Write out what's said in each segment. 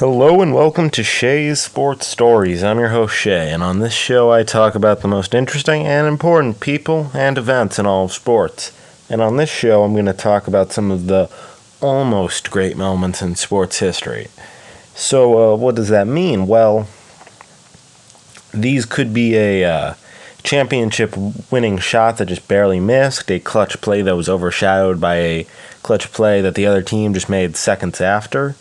Hello and welcome to Shay's Sports Stories. I'm your host Shay, and on this show I talk about the most interesting and important people and events in all of sports. And on this show I'm going to talk about some of the almost great moments in sports history. So, uh, what does that mean? Well, these could be a uh, championship winning shot that just barely missed, a clutch play that was overshadowed by a clutch play that the other team just made seconds after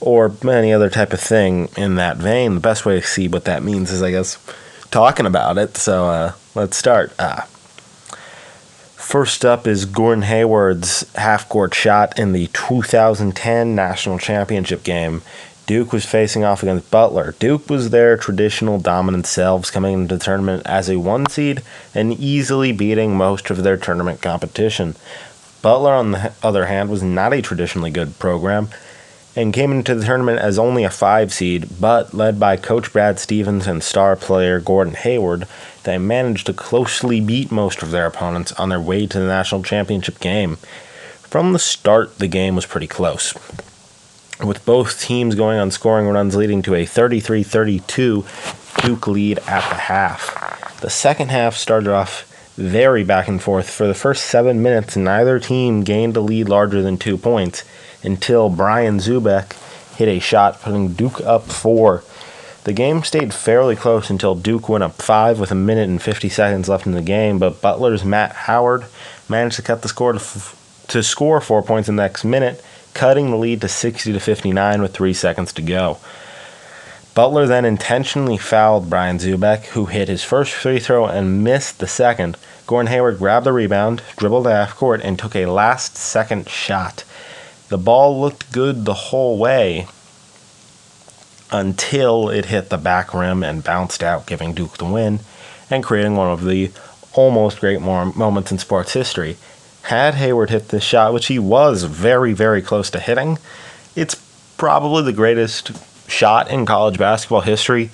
or any other type of thing in that vein. The best way to see what that means is, I guess, talking about it. So uh, let's start. Uh, first up is Gordon Hayward's half court shot in the 2010 National Championship game. Duke was facing off against Butler. Duke was their traditional dominant selves coming into the tournament as a one seed and easily beating most of their tournament competition. Butler, on the other hand, was not a traditionally good program and came into the tournament as only a five seed, but led by coach Brad Stevens and star player Gordon Hayward, they managed to closely beat most of their opponents on their way to the national championship game. From the start, the game was pretty close, with both teams going on scoring runs leading to a 33 32 Duke lead at the half. The second half started off very back and forth. For the first seven minutes, neither team gained a lead larger than two points until Brian Zoubek hit a shot, putting Duke up four. The game stayed fairly close until Duke went up five with a minute and 50 seconds left in the game, but Butler's Matt Howard managed to cut the score to, f- to score four points in the next minute, cutting the lead to 60 to 59 with three seconds to go. Butler then intentionally fouled Brian Zoubek, who hit his first free throw and missed the second. Gordon Hayward grabbed the rebound, dribbled half court, and took a last second shot. The ball looked good the whole way until it hit the back rim and bounced out, giving Duke the win and creating one of the almost great moments in sports history. Had Hayward hit this shot, which he was very, very close to hitting, it's probably the greatest shot in college basketball history.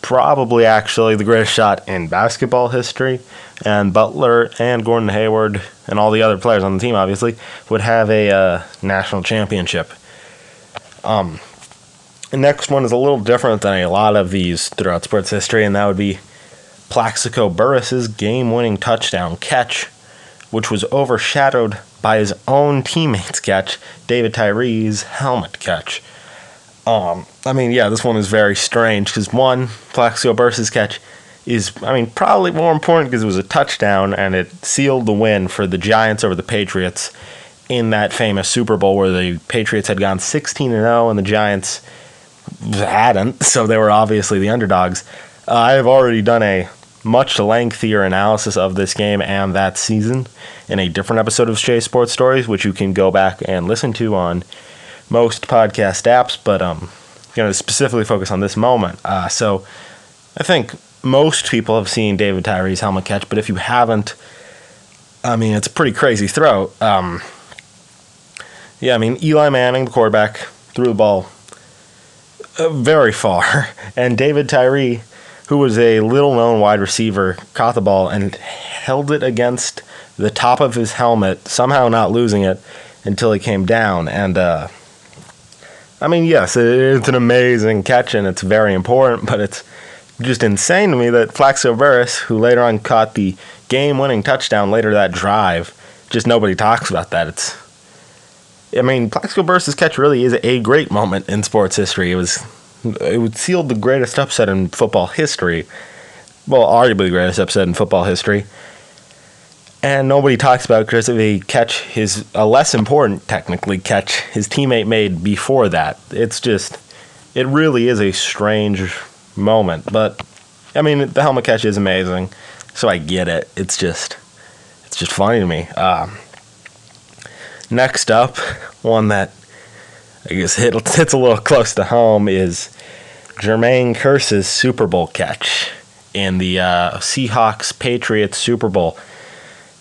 Probably actually the greatest shot in basketball history. And Butler and Gordon Hayward and all the other players on the team, obviously, would have a uh, national championship. Um, the next one is a little different than a lot of these throughout sports history, and that would be Plaxico Burress's game-winning touchdown catch, which was overshadowed by his own teammate's catch, David Tyree's helmet catch. Um, I mean, yeah, this one is very strange because one, Plaxico Burress's catch is, I mean, probably more important because it was a touchdown and it sealed the win for the Giants over the Patriots in that famous Super Bowl where the Patriots had gone 16 and 0 and the Giants hadn't, so they were obviously the underdogs. Uh, I have already done a much lengthier analysis of this game and that season in a different episode of Shay Sports Stories, which you can go back and listen to on most podcast apps, but um, I'm going to specifically focus on this moment. Uh, so I think most people have seen David Tyree's helmet catch, but if you haven't, I mean, it's a pretty crazy throw. Um, yeah, I mean, Eli Manning, the quarterback, threw the ball uh, very far, and David Tyree, who was a little known wide receiver, caught the ball and held it against the top of his helmet, somehow not losing it until he came down. And, uh, I mean, yes, it's an amazing catch and it's very important, but it's just insane to me that Plaxico Burress, who later on caught the game-winning touchdown later that drive, just nobody talks about that. It's, I mean, Plaxico Burress's catch really is a great moment in sports history. It was, it would sealed the greatest upset in football history. Well, arguably the greatest upset in football history. And nobody talks about of a catch his a less important technically catch his teammate made before that. It's just, it really is a strange moment. But I mean, the helmet catch is amazing, so I get it. It's just, it's just funny to me. Um, next up, one that I guess hit, hits a little close to home is Jermaine Kearse's Super Bowl catch in the uh, Seahawks Patriots Super Bowl.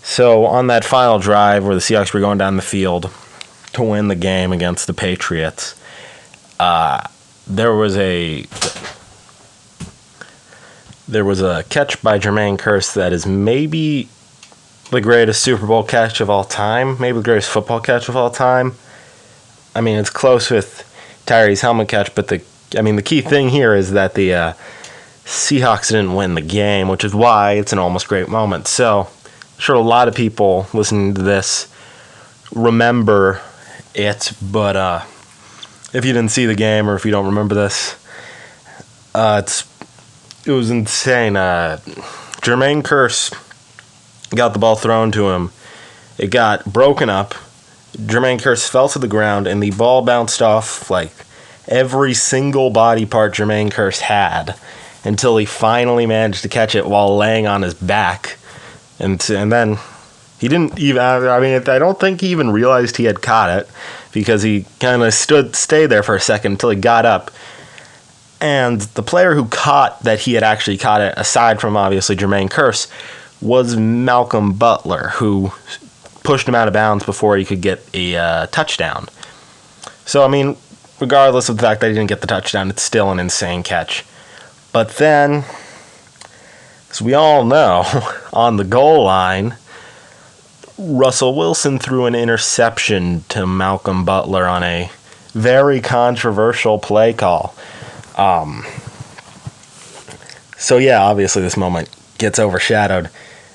So on that final drive where the Seahawks were going down the field to win the game against the Patriots, uh, there was a there was a catch by Jermaine Kearse that is maybe the greatest Super Bowl catch of all time, maybe the greatest football catch of all time. I mean, it's close with Tyree's helmet catch. But the, I mean, the key thing here is that the uh, Seahawks didn't win the game, which is why it's an almost great moment. So, sure a lot of people listening to this remember it, but uh, if you didn't see the game or if you don't remember this, uh, it's it was insane. Uh, Jermaine Kearse got the ball thrown to him. It got broken up. Jermaine Kearse fell to the ground, and the ball bounced off like every single body part Jermaine Kearse had until he finally managed to catch it while laying on his back. And, and then he didn't even, I mean, I don't think he even realized he had caught it because he kind of stood, stayed there for a second until he got up. And the player who caught that he had actually caught it, aside from obviously Jermaine Kearse, was Malcolm Butler, who pushed him out of bounds before he could get a uh, touchdown. So, I mean, regardless of the fact that he didn't get the touchdown, it's still an insane catch. But then, as we all know, on the goal line, Russell Wilson threw an interception to Malcolm Butler on a very controversial play call. Um, so, yeah, obviously, this moment gets overshadowed.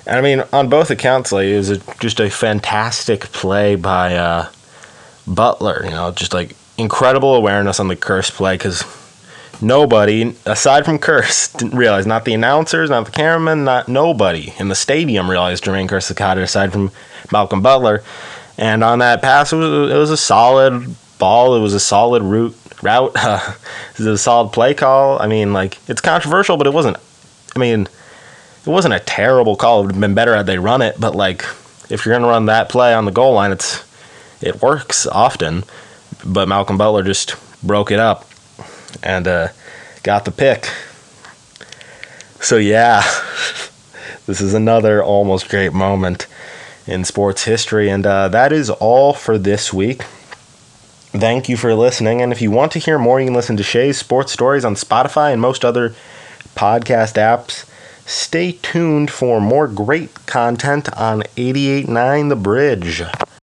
And I mean, on both accounts, like, it was a, just a fantastic play by uh, Butler. You know, just like incredible awareness on the Kearse play because nobody aside from Kearse didn't realize. Not the announcers not the cameraman not nobody in the stadium realized Jermaine had caught it aside from Malcolm Butler. And on that pass it was, it was a solid ball. It was a solid route route uh, it was a solid play call. I mean like it's controversial but it wasn't I mean it wasn't a terrible call. It would have been better had they run it but like if you're gonna run that play on the goal line it's it works often. But Malcolm Butler just broke it up and uh, got the pick. So, yeah, this is another almost great moment in sports history. And uh, that is all for this week. Thank you for listening. And if you want to hear more, you can listen to Shay's Sports Stories on Spotify and most other podcast apps. Stay tuned for more great content on 889 The Bridge.